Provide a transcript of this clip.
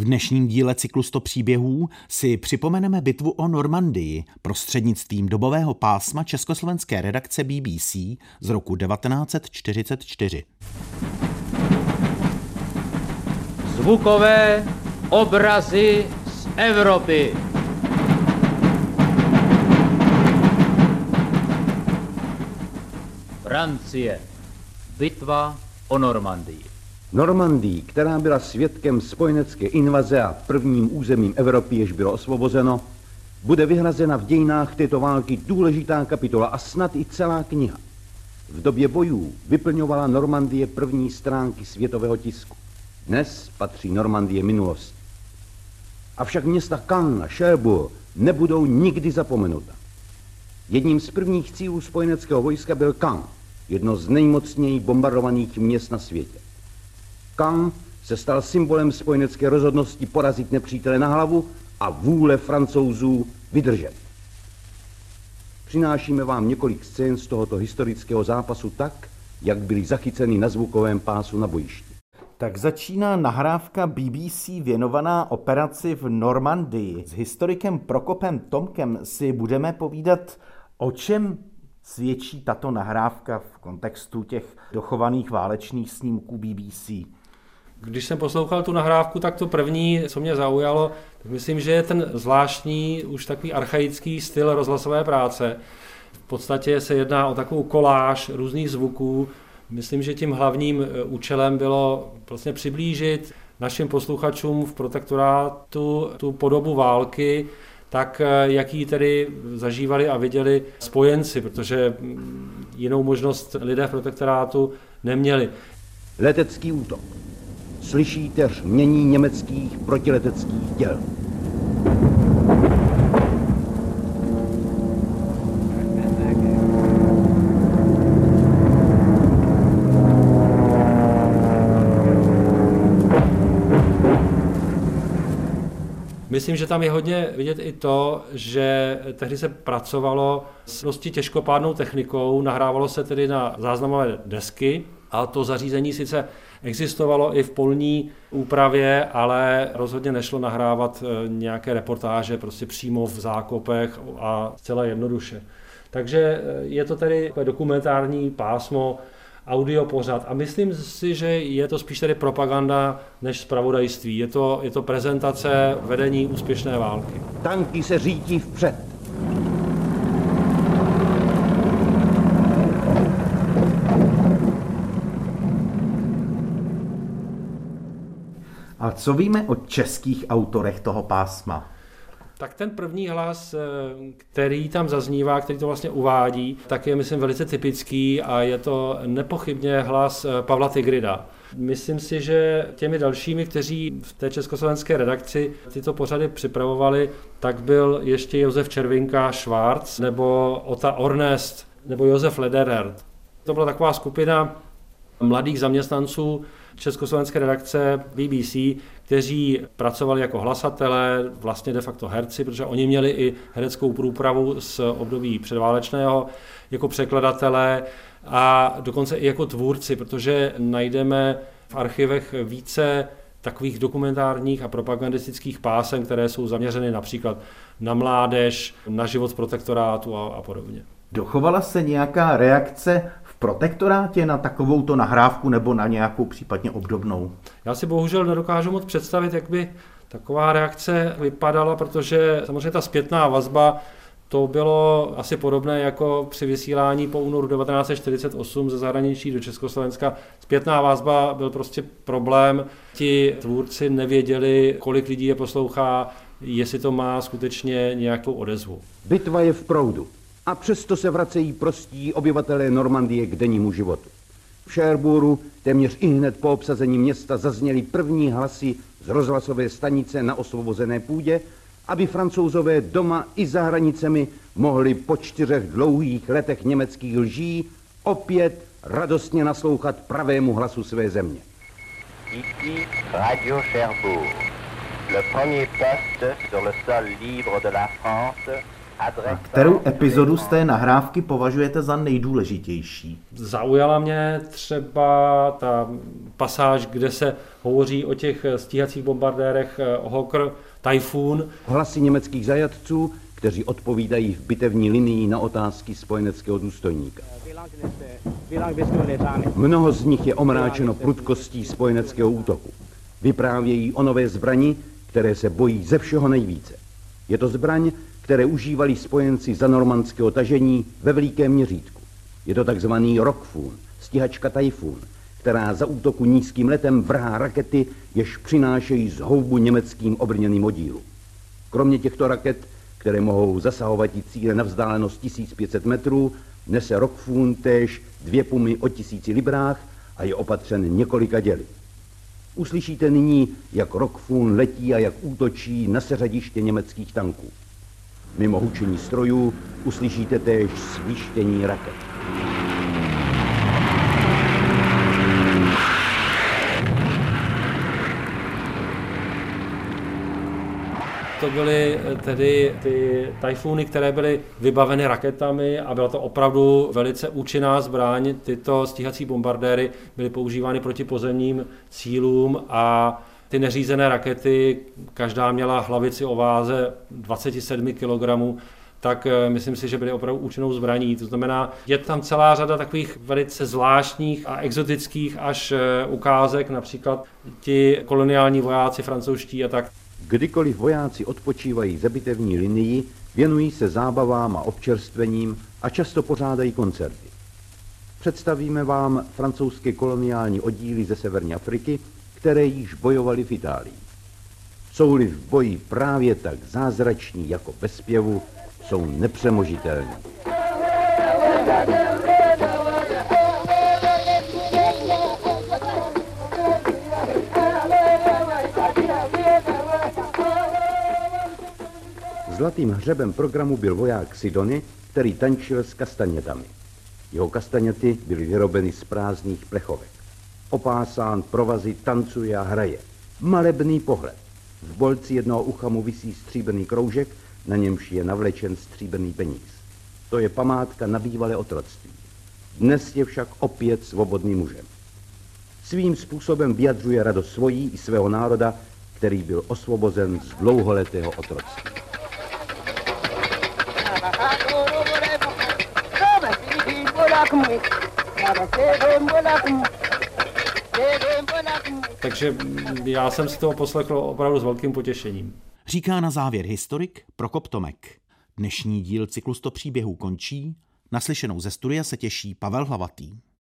V dnešním díle cyklu 100 příběhů si připomeneme bitvu o Normandii prostřednictvím dobového pásma československé redakce BBC z roku 1944. Zvukové obrazy z Evropy. Francie. Bitva o Normandii. Normandii, která byla svědkem spojenecké invaze a prvním územím Evropy, jež bylo osvobozeno, bude vyhrazena v dějinách této války důležitá kapitola a snad i celá kniha. V době bojů vyplňovala Normandie první stránky světového tisku. Dnes patří Normandie minulosti. Avšak města Cannes a Cherbourg nebudou nikdy zapomenuta. Jedním z prvních cílů spojeneckého vojska byl Cannes, jedno z nejmocněji bombardovaných měst na světě. Cannes se stal symbolem spojenecké rozhodnosti porazit nepřítele na hlavu a vůle francouzů vydržet. Přinášíme vám několik scén z tohoto historického zápasu tak, jak byly zachyceny na zvukovém pásu na bojišti. Tak začíná nahrávka BBC věnovaná operaci v Normandii. S historikem Prokopem Tomkem si budeme povídat, o čem svědčí tato nahrávka v kontextu těch dochovaných válečných snímků BBC. Když jsem poslouchal tu nahrávku, tak to první, co mě zaujalo, tak myslím, že je ten zvláštní, už takový archaický styl rozhlasové práce. V podstatě se jedná o takovou koláž různých zvuků. Myslím, že tím hlavním e, účelem bylo vlastně přiblížit našim posluchačům v protektorátu tu podobu války, tak e, jaký tedy zažívali a viděli spojenci, protože jinou možnost lidé v protektorátu neměli. Letecký útok slyšíte řmění německých protileteckých děl. Myslím, že tam je hodně vidět i to, že tehdy se pracovalo s dosti těžkopádnou technikou, nahrávalo se tedy na záznamové desky a to zařízení sice existovalo i v polní úpravě, ale rozhodně nešlo nahrávat eh, nějaké reportáže prostě přímo v zákopech a zcela jednoduše. Takže eh, je to tedy dokumentární pásmo, audio pořad a myslím si, že je to spíš tedy propaganda než zpravodajství. Je to, je to prezentace vedení úspěšné války. Tanky se řítí vpřed. A co víme o českých autorech toho pásma? Tak ten první hlas, eh, který tam zaznívá, který to vlastně uvádí, tak je, myslím, velice typický a je to nepochybně hlas eh, Pavla Tigrida. Myslím si, že těmi dalšími, kteří v té československé redakci tyto pořady připravovali, tak byl ještě Josef Červinka Schwarz nebo Ota Ornest nebo Josef Lederer. To byla taková skupina mladých zaměstnanců československé redakce BBC, kteří pracovali jako hlasatelé, vlastně de facto herci, protože oni měli i hereckou průpravu z období předválečného, jako překladatelé a dokonce i jako tvůrci, protože najdeme v archivech více takových dokumentárních a propagandistických pásem, které jsou zaměřeny například na mládež, na život protektorátu a, a podobně. Dochovala se nějaká reakce protektorátě na takovouto nahrávku nebo na nějakou případně obdobnou? Já si bohužel nedokážu moc představit, jak by taková reakce vypadala, protože samozřejmě ta zpětná vazba to bylo asi podobné jako při vysílání po únoru 1948 ze zahraničí do Československa. Zpětná vazba byl prostě problém. Ti tvůrci nevěděli, kolik lidí je poslouchá, jestli to má skutečně nějakou odezvu. Bitva je v proudu a přesto se vracejí prostí obyvatelé Normandie k dennímu životu. V Cherbourgu téměř i hned po obsazení města zazněly první hlasy z rozhlasové stanice na osvobozené půdě, aby francouzové doma i za hranicemi mohli po čtyřech dlouhých letech německých lží opět radostně naslouchat pravému hlasu své země. Ici Radio Cherbourg, le premier poste sur le sol libre de la France A kterou epizodu z té nahrávky považujete za nejdůležitější? Zaujala mě třeba ta pasáž, kde se hovoří o těch stíhacích bombardérech Hawker Typhoon. Hlasy německých zajatců, kteří odpovídají v bitevní linii na otázky spojeneckého důstojníka. Mnoho z nich je omráčeno prudkostí spojeneckého útoku. Vyprávějí o nové zbrani, které se bojí ze všeho nejvíce. Je to zbraň, které užívali spojenci za normandského tažení ve velikém měřítku. Je to takzvaný Rockfun, stíhačka Typhoon, která za útoku nízkým letem vrhá rakety, jež přinášejí zhoubu německým obrněným oddílu. Kromě těchto raket, které mohou zasahovat i cíle na vzdálenost 1500 metrů, nese Rockfun též dvě pumy o tisíci librách a je opatřen několika děly. Uslyšíte nyní, jak Rockfun letí a jak útočí na seřadiště německých tanků. Mimo hučení strojů uslyšíte též svištění raket. To byly eh, tedy ty tajfuny, které byly vybaveny raketami a byla to opravdu velice účinná zbraň. Tyto stíhací bombardéry byly používány proti pozemním cílům a ty neřízené rakety, každá měla hlavici o váze 27 kg, tak eh, myslím si, že byly opravdu účinnou zbraní. To znamená, je tam celá řada takových velice zvláštních a exotických až eh, ukázek, například ti koloniální vojáci francouzští a tak. Kdykoliv vojáci odpočívají za bitevní linii, věnují se zábavám a občerstvením a často pořádají koncerty. Představíme vám francouzské koloniální oddíly ze severní Afriky, které již bojovali v Itálii. Jsou-li v boji právě tak zázrační jako ve zpěvu, jsou nepřemožitelní. Zlatým hřebem programu byl voják Sidony, který tančil s kastanětami. Jeho kastaněty byly vyrobeny z prázdných plechovek. Opásán provazy tancuje a hraje. Malebný pohled. V bolci jednoho ucha mu visí stříbrný kroužek, na němž je navlečen stříbrný peníz. To je památka na bývalé otroctví. Dnes je však opět svobodným mužem. Svým způsobem vyjadřuje radost svojí i svého národa, který byl osvobozen z dlouholetého otroctví. Takže já jsem si toho poslechl opravdu s velkým potěšením. Říká na závěr historik Prokop Tomek. Dnešní díl cyklu 100 příběhů končí. Naslyšenou ze studia se těší Pavel Hlavatý.